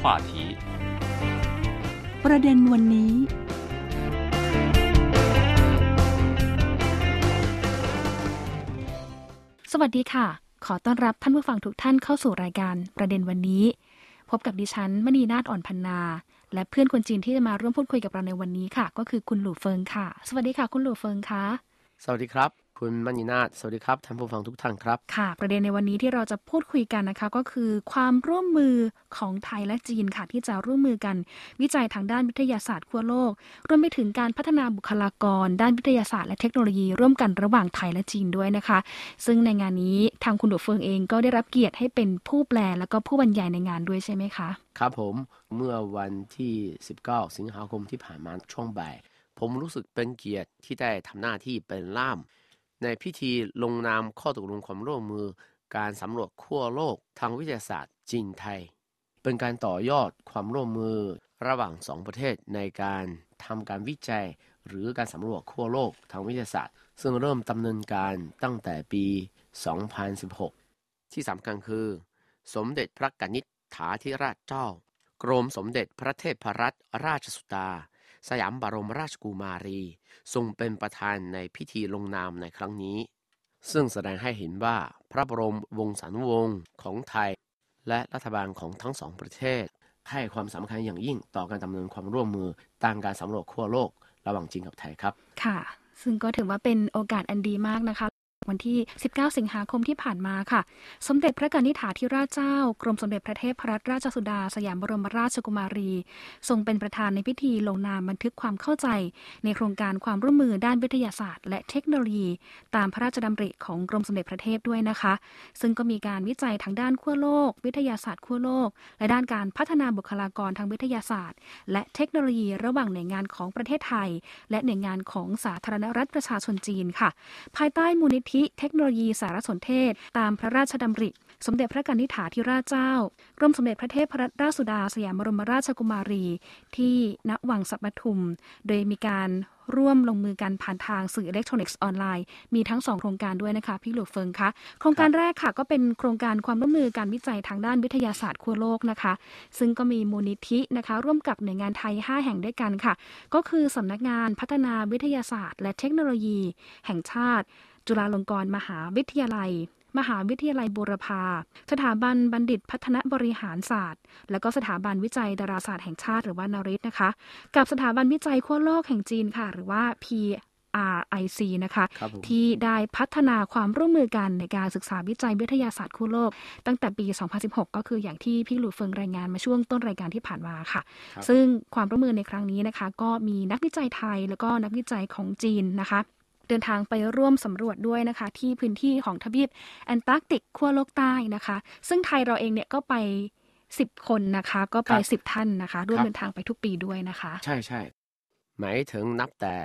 话题ประเด็นวันนี้ สวัสดีค่ะ ขอต้อนรับท่านผู้ฟังทุกท่านเข้าสู่รายการประเด็นวันนี้ พบกับดิฉันมณีนาฏอ่อนพันนา และเพื่อนคนจีนที่จะมาร่วมพูดคุยกับเราในวันนี้ค่ะ ก็คือคุณหลู่เฟิงค่ะ สวัสดีค่ะ คุณหลู่เฟิงค่ะ สวัสดีครับ คุณมัญญนาถสวัสดีครับท่านผู้ฟังทุกท่านครับ ค่ะ ประเด็นในวันนี้ที่เราจะพูดคุยกันนะคะ ก็คือความร่วมมือของไทยและจีนค่ะ ที่จะร่วมมือกันวิจัยทางด้านวิทยาศาสตร์ทั่วโลก รวมไปถึงการพัฒนาบุคลากร ด้านวิทยาศาสตร์และเทคโนโลยีร่วมกันระหว่างไทยและจีนด้วยนะคะ ซึ่งในงานนี้ทางคุณหลวงเฟิงเองก็ได้รับเกียรติให้เป็นผู้แปลแล้วก็ผู้บรรยายในงานด้วยใช่ไหมคะ ครับผมเมื่อวันที่ 19 สิงหาคมที่ผ่านมาช่วงบ่าย ผมรู้สึกเป็นเกียรติที่ได้ทำหน้าที่เป็นล่าม ในพิธีลงนามข้อตกลงความร่วมมือการสำรวจขั้วโลกทางวิทยาศาสตร์จีนไทย เป็นการต่อยอดความร่วมมือระหว่างสองประเทศในการทำการวิจัย หรือการสำรวจขั้วโลกทางวิทยาศาสตร์ ซึ่งเริ่มดำเนินการตั้งแต่ปี 2016 ที่สำคัญคือ สมเด็จพระกนิษฐาธิราชเจ้ากรมสมเด็จพระเทพรัตนราชสุดา สยามบรมราชกุมารี ทรงเป็นประธานในพิธีลงนามในครั้งนี้ ซึ่งแสดงให้เห็นว่าพระบรมวงศานุวงศ์ของไทย และรัฐบาลของทั้งสองประเทศ ให้ความสำคัญอย่างยิ่งต่อการดำเนินความร่วมมือตามการสำรวจขั้วโลก ระหว่างจีนกับไทยครับ ค่ะ ซึ่งก็ถือว่าเป็นโอกาสอันดีมากนะคะ วันที่ 19 สิงหาคมที่ผ่านมาค่ะ สมเด็จพระกนิษฐาธิราชเจ้า กรมสมเด็จพระเทพรัตนราชสุดา สยามบรมราชกุมารี ทรงเป็นประธานในพิธีลงนามบันทึกความเข้าใจ ในโครงการความร่วมมือด้านวิทยาศาสตร์ และเทคโนโลยี ตามพระราชดำริของกรมสมเด็จพระเทพด้วยนะคะ ซึ่งก็มีการวิจัยทางด้านขั้วโลก วิทยาศาสตร์ขั้วโลก และด้านการพัฒนาบุคลากรทางวิทยาศาสตร์ และเทคโนโลยีระหว่างหน่วยงานของประเทศไทย และหน่วยงานของสาธารณรัฐประชาชนจีนค่ะ ภายใต้มูลนิธิเทคโนโลยีสารสนเทศ ตามพระราชดำริ สมเด็จพระกนิษฐาธิราชเจ้ากรมสมเด็จพระเทพรัตนราชสุดาสยามบรมราชกุมารี ที่ณวังสัปปทุม โดยมีการร่วมลงมือกันผ่านทางสื่ออิเล็กทรอนิกส์ออนไลน์ มีทั้งสองโครงการด้วยนะคะ พี่หลูเฟิงคะโครงการแรกค่ะ ก็เป็นโครงการความร่วมมือการวิจัยทางด้านวิทยาศาสตร์ขั้วโลกนะคะ ซึ่งก็มีมูลนิธินะคะ ร่วมกับหน่วยงานไทย 5 แห่งด้วยกันค่ะ ก็คือสำนักงานพัฒนาวิทยาศาสตร์ และเทคโนโลยี แห่งชาติ จุฬาลงกรณ์มหาวิทยาลัย มหาวิทยาลัยบูรพา สถาบันบัณฑิตพัฒนบริหารศาสตร์ และก็สถาบันวิจัยดาราศาสตร์แห่งชาติหรือว่านาริตนะคะ กับสถาบันวิจัยขั้วโลกแห่งจีนค่ะ หรือว่า PRIC นะคะครับผมที่ได้พัฒนาความร่วมมือกันในการศึกษาวิจัยวิทยาศาสตร์ขั้วโลก ตั้งแต่ปี 2016 ก็คืออย่างที่พี่หลูเฟิงรายงานมาช่วงต้นรายการที่ผ่านมาค่ะครับซึ่งความร่วมมือในครั้งนี้นะคะ ก็มีนักวิจัยไทยแล้วก็นักวิจัยของจีนนะคะ เดินทางไปร่วมสำรวจด้วยนะคะ ที่พื้นที่ของทวีปแอนตาร์กติกขั้วโลกใต้นะคะ ซึ่งไทยเราเองเนี่ยก็ไป10คนนะคะ ก็ไปครับ10ท่านนะคะ ร่วมครับเดินทางไปทุกปีด้วยนะคะ ใช่ใช่หมายถึงนับแต่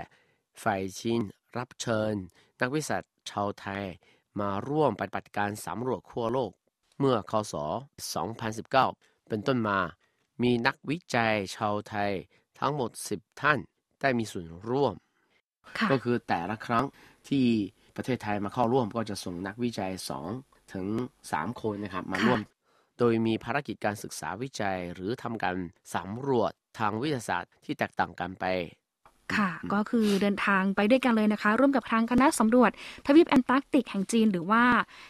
ฝ่ายจีนรับเชิญ นักวิทยาศาสตร์ชาวไทยมาร่วมปฏิบัติการสำรวจขั้วโลก เมื่อคศ 2019 เป็นต้นมา มีนักวิจัยชาวไทยทั้งหมด 10 ท่านได้มีส่วนร่วมค่ะ ก็คือแต่ละครั้งที่ประเทศไทยมาเข้าร่วมก็จะส่งนักวิจัย 2 ถึง 3 คนนะครับมาค่ะร่วม โดยมีภารกิจการศึกษาวิจัยหรือทำการสำรวจทางวิทยาศาสตร์ที่แตกต่างกันไป ค่ะ ก็คือเดินทางไปด้วยกันเลยนะคะ ร่วมกับทางคณะสำรวจทวีปแอนตาร์กติกแห่งจีน หรือว่า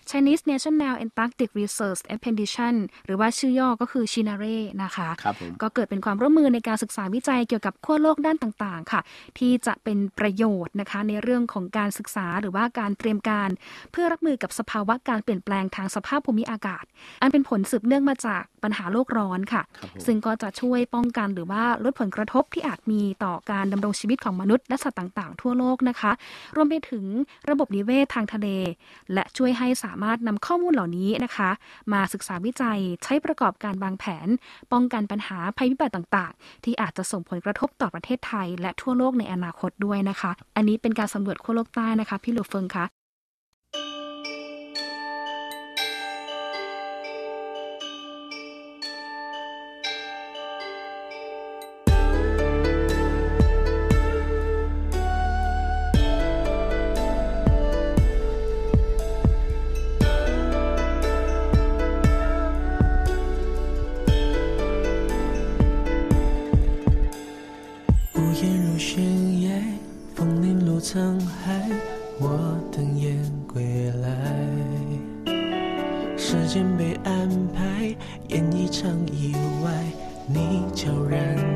Chinese National Antarctic Research Expedition หรือว่าชื่อย่อก็คือ CHINARE นะคะครับผมก็เกิดเป็นความร่วมมือในการศึกษาวิจัยเกี่ยวกับขั้วโลกด้านต่างๆ ค่ะ ที่จะเป็นประโยชน์นะคะในเรื่องของการศึกษาหรือว่าการเตรียมการ เพื่อรับมือกับสภาวะการเปลี่ยนแปลงทางสภาพภูมิอากาศ อันเป็นผลสืบเนื่องมาจากปัญหาโลกร้อนค่ะครับผมซึ่งก็จะช่วยป้องกันหรือว่าลดผลกระทบที่อาจมีต่อการดำรงชีวิตวิตของมนุษย์และสัตว์ต่างๆ ทั่วโลกนะคะ รวมไปถึงระบบนิเวศทางทะเล และช่วยให้สามารถนำข้อมูลเหล่านี้นะคะ มาศึกษาวิจัยใช้ประกอบการวางแผน ป้องกันปัญหาภัยพิบัติต่างๆ ที่อาจจะส่งผลกระทบต่อประเทศไทย และทั่วโลกในอนาคตด้วยนะคะ อันนี้เป็นการสำรวจขั้วโลกใต้นะคะ พี่หลูเฟิงคะ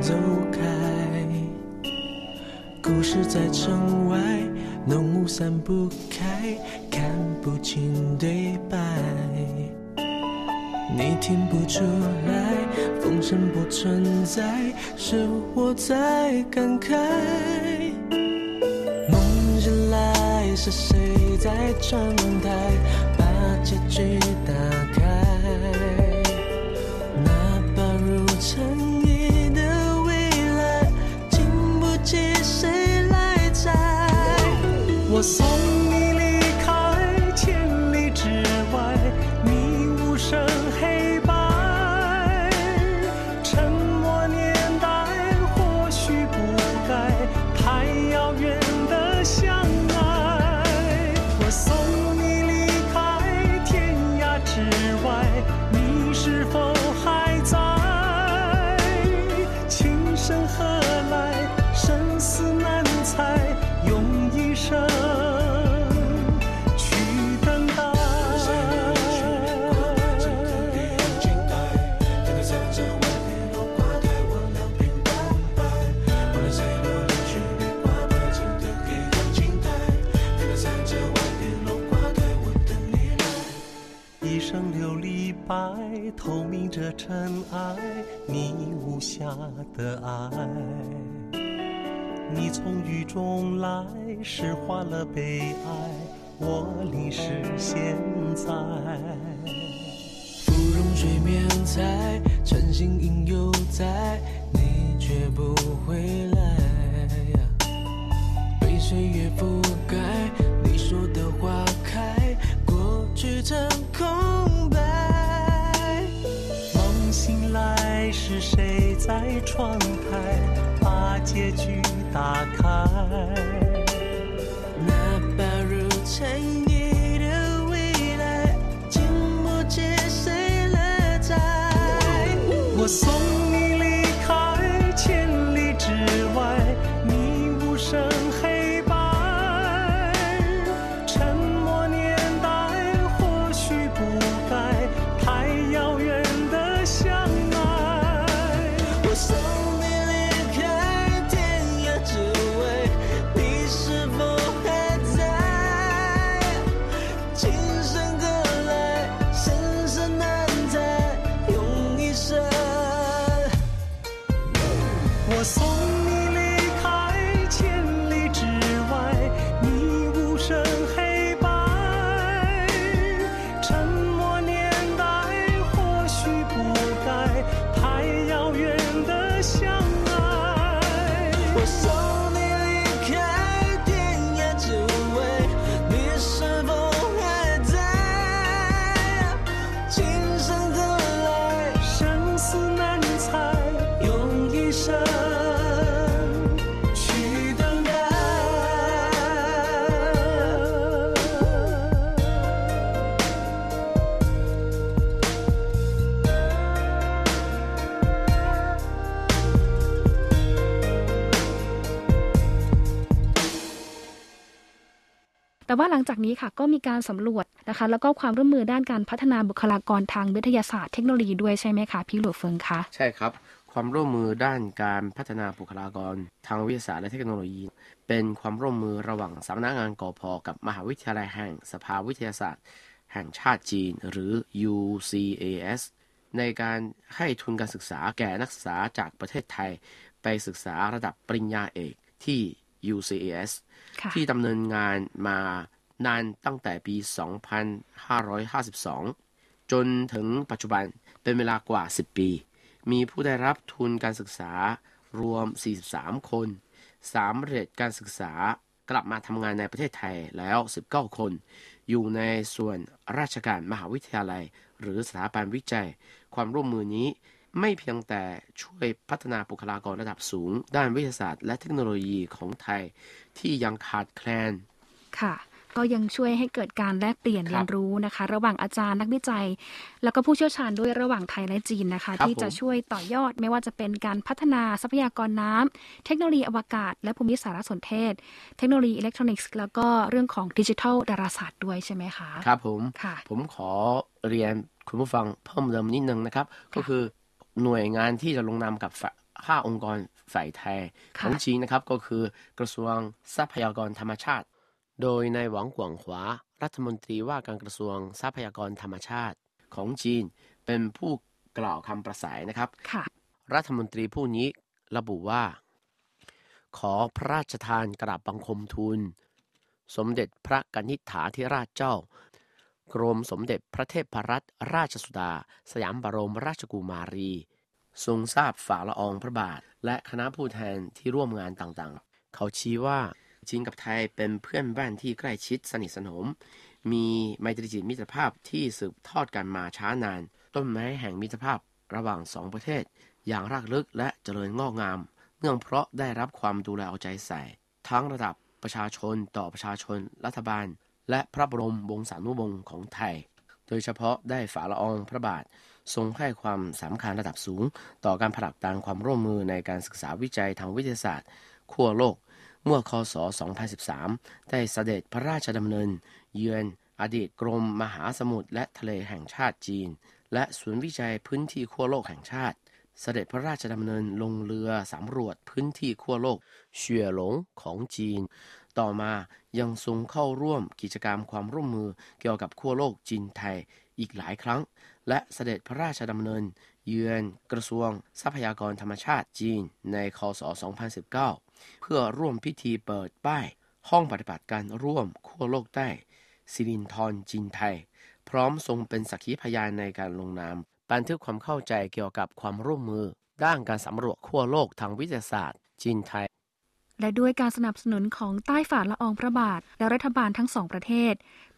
走开。故事在城外，浓雾散不开，看不清对白。你听不出来，风声不存在，是我在感慨。梦醒来，是谁在窗台把结局打开 soul. 你从雨中来，诗化了悲哀，我淋湿现在。芙蓉水面采，晨星影犹在，你却不回来。被岁月覆盖，你说的花开，过去成空白。梦醒来，是谁在窗台结局打开？那把如尘埃的未来，经不起谁来摘。我送 แต่ว่าหลังจากนี้ค่ะก็มีการสำรวจนะคะ แล้วก็ความร่วมมือด้านการพัฒนาบุคลากรทางวิทยาศาสตร์เทคโนโลยีด้วยใช่ไหมคะพี่หลวงเฟิงคะใช่ครับ ความร่วมมือด้านการพัฒนาบุคลากรทางวิทยาศาสตร์และเทคโนโลยี เป็นความร่วมมือระหว่างสำนักงานกอพกับมหาวิทยาลัยแห่งสภาวิทยาศาสตร์ แห่งชาติจีน หรือ UCAS ในการให้ทุนการศึกษาแก่นักศึกษาจากประเทศไทย ไปศึกษาระดับปริญญาเอกที่ UCAS ค่ะที่ดำเนินงานมานานตั้งแต่ปี 2552 จนถึงปัจจุบันเป็นเวลากว่า 10 ปี มีผู้ได้รับทุนการศึกษารวม 43 คน สามเร็จการศึกษากลับมาทำงานในประเทศไทยแล้ว 19 คน อยู่ในส่วนราชการมหาวิทยาลัย หรือสถาบันวิจัย ความร่วมมือนี้ ไม่เพียงแต่ช่วยพัฒนาบุคลากรระดับสูง ด้านวิทยาศาสตร์ และเทคโนโลยีของไทยที่ยังขาดแคลน ค่ะ ก็ยังช่วยให้เกิดการแลกเปลี่ยนครับเรียนรู้นะคะ ระหว่างอาจารย์นักวิจัย แล้วก็ผู้เชี่ยวชาญด้วยระหว่างไทยและจีนนะคะครับที่จะผมช่วยต่อยอดไม่ว่าจะเป็นการพัฒนาทรัพยากรน้ำเทคโนโลยีอวกาศ และภูมิสารสนเทศ เทคโนโลยีอิเล็กทรอนิกส์แล้วก็เรื่องของดิจิทัลดาราศาสตร์ด้วยใช่ไหมคะ ครับผมค่ะผมขอเรียนคุณผู้ฟังเพิ่มเติมนิดนึงนะครับ ก็คือ หน่วยงานที่จะลงนามกับฝ่ายห้าองค์กรฝ่ายไทยค่ะของจีนนะครับก็คือกระทรวงทรัพยากรธรรมชาติ โดยนายหวังกวางขวา รัฐมนตรีว่าการกระทรวงทรัพยากรธรรมชาติของจีน เป็นผู้กล่าวคำประสายนะครับค่ะรัฐมนตรีผู้นี้ระบุว่า ขอพระราชทานกราบบังคมทูล สมเด็จพระกนิษฐาธิราชเจ้า กรมสมเด็จพระเทพรัตนราชสุดา สยามบรมราชกุมารี ทรงทราบฝ่าละอองพระบาท และคณะผู้แทนที่ร่วมงานต่างๆ เขาชี้ว่าจีนกับไทยเป็นเพื่อนบ้านที่ใกล้ชิดสนิทสนม มีไมตรีจิตมิตรภาพที่สืบทอดกันมาช้านาน ต้นไม้แห่งมิตรภาพระหว่างสองประเทศ อย่างรากลึกและเจริญงอกงาม เนื่องเพราะได้รับความดูแลเอาใจใส่ ทั้งระดับประชาชนต่อประชาชนรัฐบาล และพระบรมวงศานุวงศ์ของไทย โดยเฉพาะได้ฝ่าละอองพระบาท ทรงให้ความสำคัญระดับสูง ต่อการผลักดันความร่วมมือในการศึกษาวิจัยทางวิทยาศาสตร์ขั้วโลก เมื่อคศ 2013 ได้เสด็จพระราชดำเนิน เยือนอดีตกรมมหาสมุทรและทะเลแห่งชาติจีน และศูนย์วิจัยพื้นที่ขั้วโลกแห่งชาติ เสด็จพระราชดำเนินลงเรือสำรวจพื้นที่ขั้วโลกเฉียหลงของจีน ต่อมายังทรงเข้าร่วมกิจกรรมความร่วมมือเกี่ยวกับขั้วโลกจีนไทยอีกหลายครั้ง และเสด็จพระราชดำเนิน เยือนกระทรวงทรัพยากรธรรมชาติจีนในคศ 2019 เพื่อร่วมพิธีเปิดป้าย ห้องปฏิบัติการร่วมขั้วโลกใต้สิรินทรจีนไทย พร้อมทรงเป็นสักขีพยานในการลงนามบันทึกความเข้าใจเกี่ยวกับความร่วมมือ ด้านการสำรวจขั้วโลกทางวิทยาศาสตร์ จีนไทย และด้วยการสนับสนุนของใต้ฝ่าละอองพระบาท และรัฐบาลทั้งสองประเทศ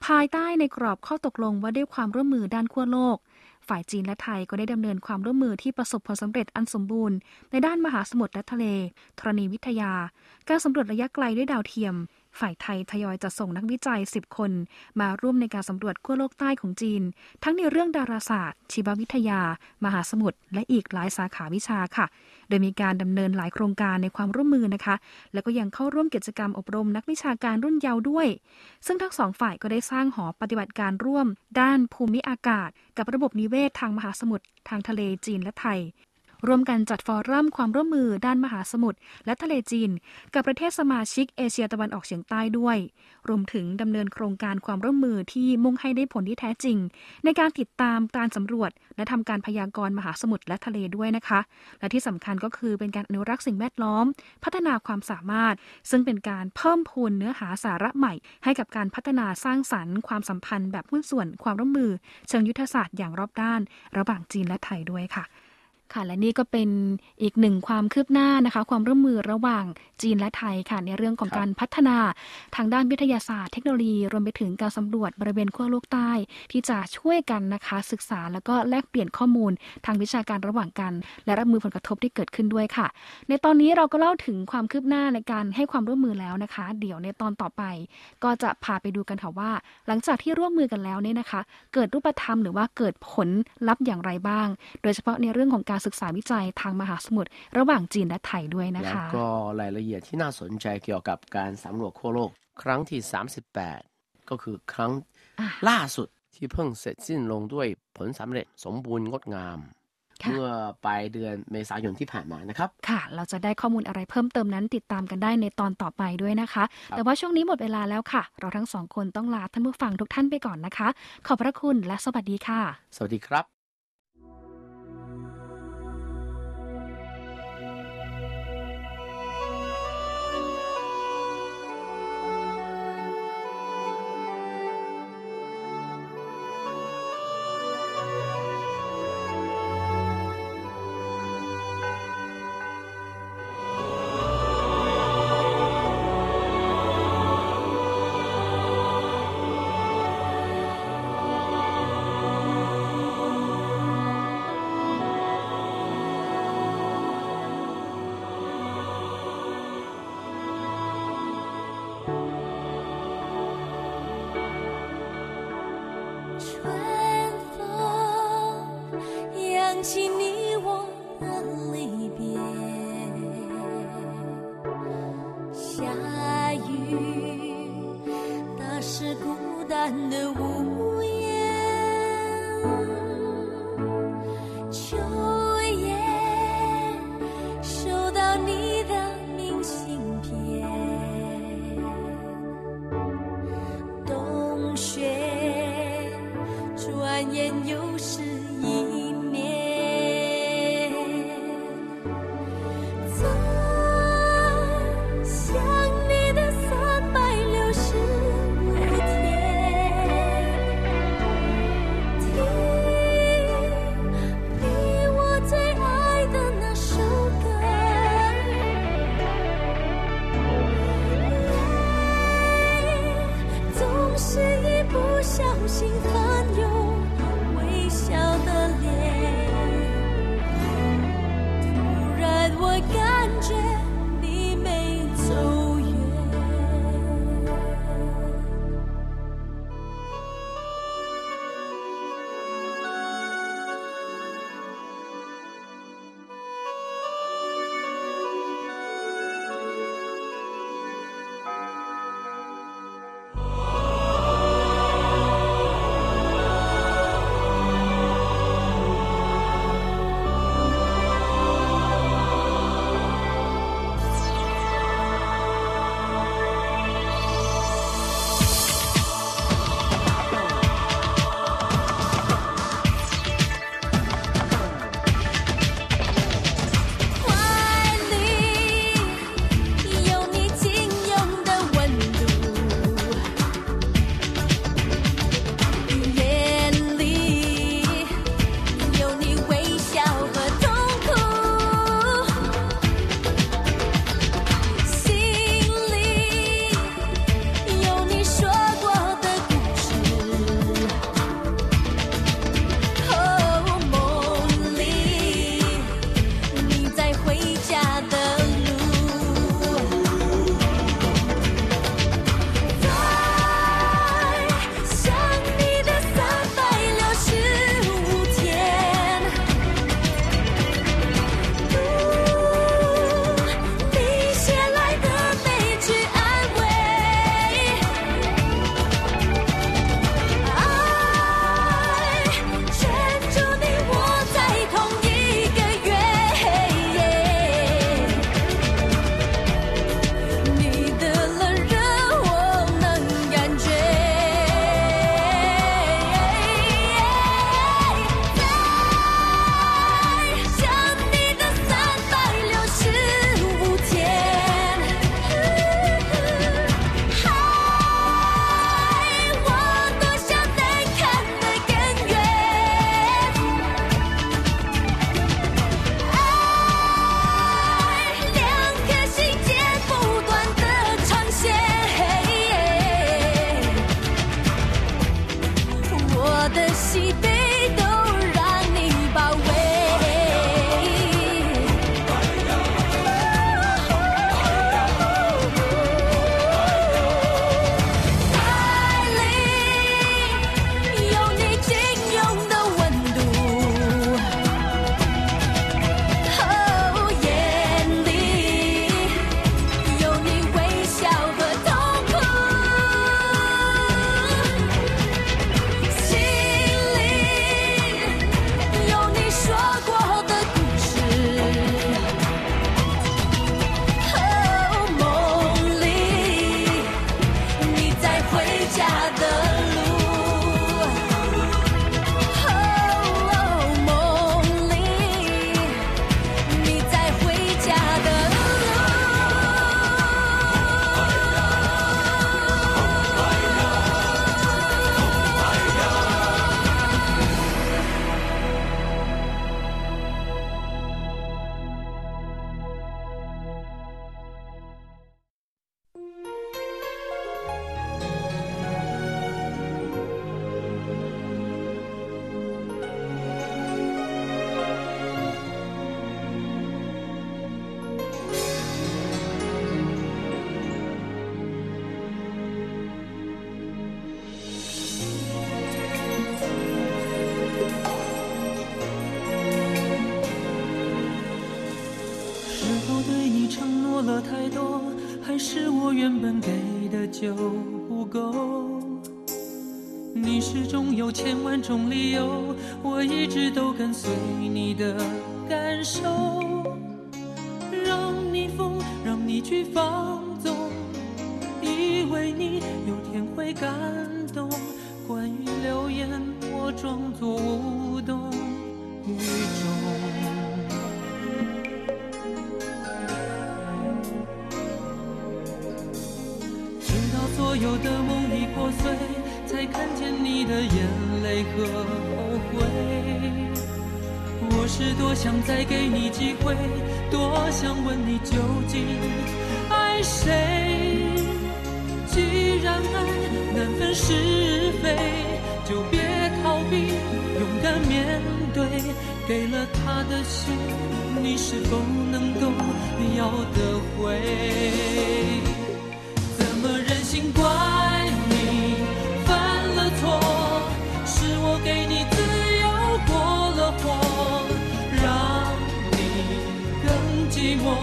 ภายใต้ในกรอบข้อตกลงว่าด้วยความร่วมมือด้านขั้วโลก ฝ่ายจีนและไทยก็ได้ดำเนินความร่วมมือที่ประสบผลสำเร็จอันสมบูรณ์ ในด้านมหาสมุทรและทะเล ธรณีวิทยา การสำรวจระยะไกลด้วยดาวเทียม ฝ่ายไทยทยอยจะส่งนักวิจัย 10 คน มาร่วมในการสำรวจขั้วโลกใต้ของจีน ทั้งในเรื่องดาราศาสตร์ ชีววิทยา มหาสมุทรและอีกหลายสาขาวิชาค่ะ โดยมีการดำเนินหลายโครงการในความร่วมมือนะคะ แล้วก็ยังเข้าร่วมกิจกรรมอบรมนักวิชาการรุ่นเยาว์ด้วย ซึ่งทั้งสองฝ่ายก็ได้สร้างหอปฏิบัติการร่วม ด้านภูมิอากาศ กับระบบนิเวศทางมหาสมุทรทางทะเลจีนและไทย ร่วมกันจัดฟอรัมความร่วมมือด้านมหาสมุทรและทะเลจีน กับประเทศสมาชิกเอเชียตะวันออกเฉียงใต้ด้วย รวมถึงดำเนินโครงการความร่วมมือที่มุ่งให้ได้ผลที่แท้จริง ในการติดตามการสำรวจ และทำการพยากรณ์มหาสมุทรและทะเลด้วยนะคะ และที่สำคัญก็คือเป็นการอนุรักษ์สิ่งแวดล้อม พัฒนาความสามารถ ซึ่งเป็นการเพิ่มพูนเนื้อหาสาระใหม่ ให้กับการพัฒนาสร้างสรรค์ความสัมพันธ์แบบหุ้นส่วนความร่วมมือ เชิงยุทธศาสตร์อย่างรอบด้าน ระหว่างจีนและไทยด้วยค่ะ ค่ะและนี่ก็เป็นอีกหนึ่งความคืบหน้านะคะ ความร่วมมือระหว่างจีนและไทยค่ะในเรื่องของครับการพัฒนาทางด้านวิทยาศาสตร์เทคโนโลยี รวมไปถึงการสำรวจบริเวณขั้วโลกใต้ ที่จะช่วยกันนะคะ ศึกษาแล้วก็แลกเปลี่ยนข้อมูลทางวิชาการระหว่างกัน และรับมือผลกระทบที่เกิดขึ้นด้วยค่ะ ในตอนนี้เราก็เล่าถึงความคืบหน้าในการให้ความร่วมมือแล้วนะคะ เดี๋ยวในตอนต่อไป ก็จะพาไปดูกันค่ะว่า หลังจากที่ร่วมมือกันแล้วเนี่ยนะคะ เกิดรูปธรรมหรือว่าเกิดผลลัพธ์อย่างไรบ้าง โดยเฉพาะในเรื่องของการศึกษาวิจัยทางมหาสมุทรระหว่างจีนและไทยด้วยนะแล้วคะก็รายละเอียดที่น่าสนใจเกี่ยวกับการสำรวจขั้วโลก ครั้งที่ 38 ก็คือครั้งอะล่าสุดที่เพิ่งเสร็จสิ้นลงด้วยผลสำเร็จสมบูรณ์งดงามค่ะเมื่อปลายเดือนเมษายนที่ผ่านมานะครับ ค่ะ เราจะได้ข้อมูลอะไรเพิ่มเติมนั้นติดตามกันได้ในตอนต่อไปด้วยนะคะ แต่ว่าช่วงนี้หมดเวลาแล้วค่ะ เราทั้งสองคนต้องลาท่านผู้ฟังทุกท่านไปก่อนนะคะ ขอบพระคุณและสวัสดีค่ะ สวัสดีครับ 就不够。你始终有千万种理由，我一直都跟随你的感受，让你疯，让你去放纵，以为你有天会感看见你的眼泪和后悔。我是多想再给你机会，多想问你究竟爱谁。既然爱难分是非，就别逃避，勇敢面对。给了他的心，你是否能够要得回？怎么忍心怪？寂寞，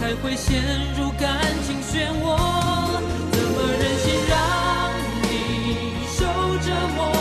才会陷入感情漩涡。怎么忍心让你受折磨？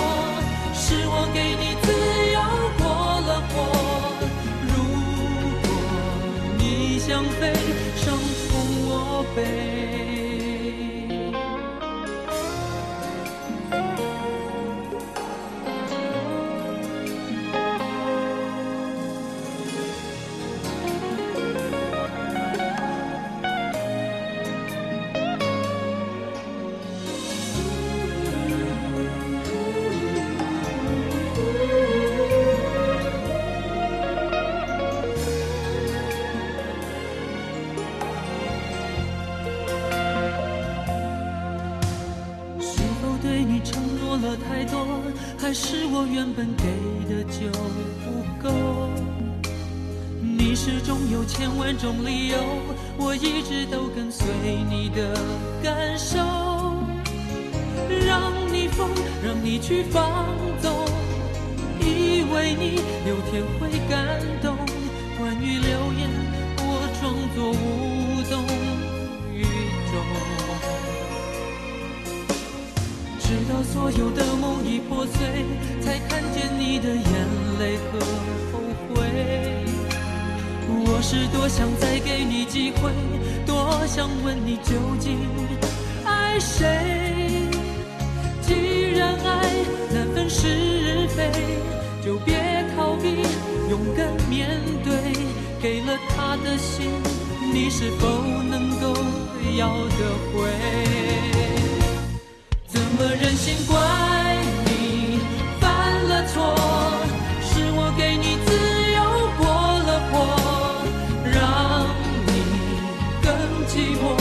是我原本给的就不够，你始终有千万种理由，我一直都跟随你的感受，让你疯，让你去放纵，以为你有天会感动。关于流言，我装作无直到所有的梦已破碎。才看见你的眼泪和后悔。我是多想再给你机会，多想问你究竟爱谁。既然爱难分是非，就别逃避，勇敢面对。给了他的心，你是否能够要得回？怎么忍心怪你犯了？错，是我给你自由过了火，让你更寂寞，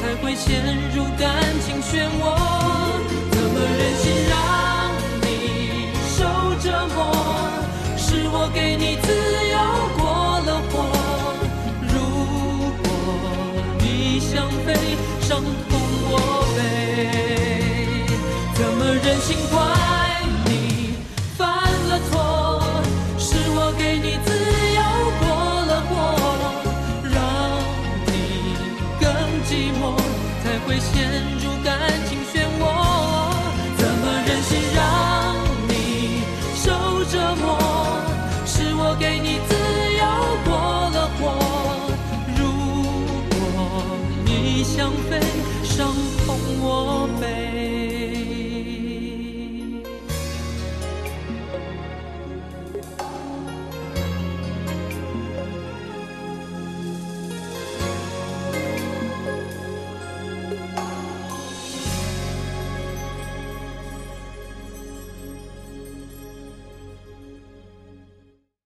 才会陷入感情漩涡。怎么忍心让你受折磨？是我给你自由过了火，如果你想飞，怎么忍心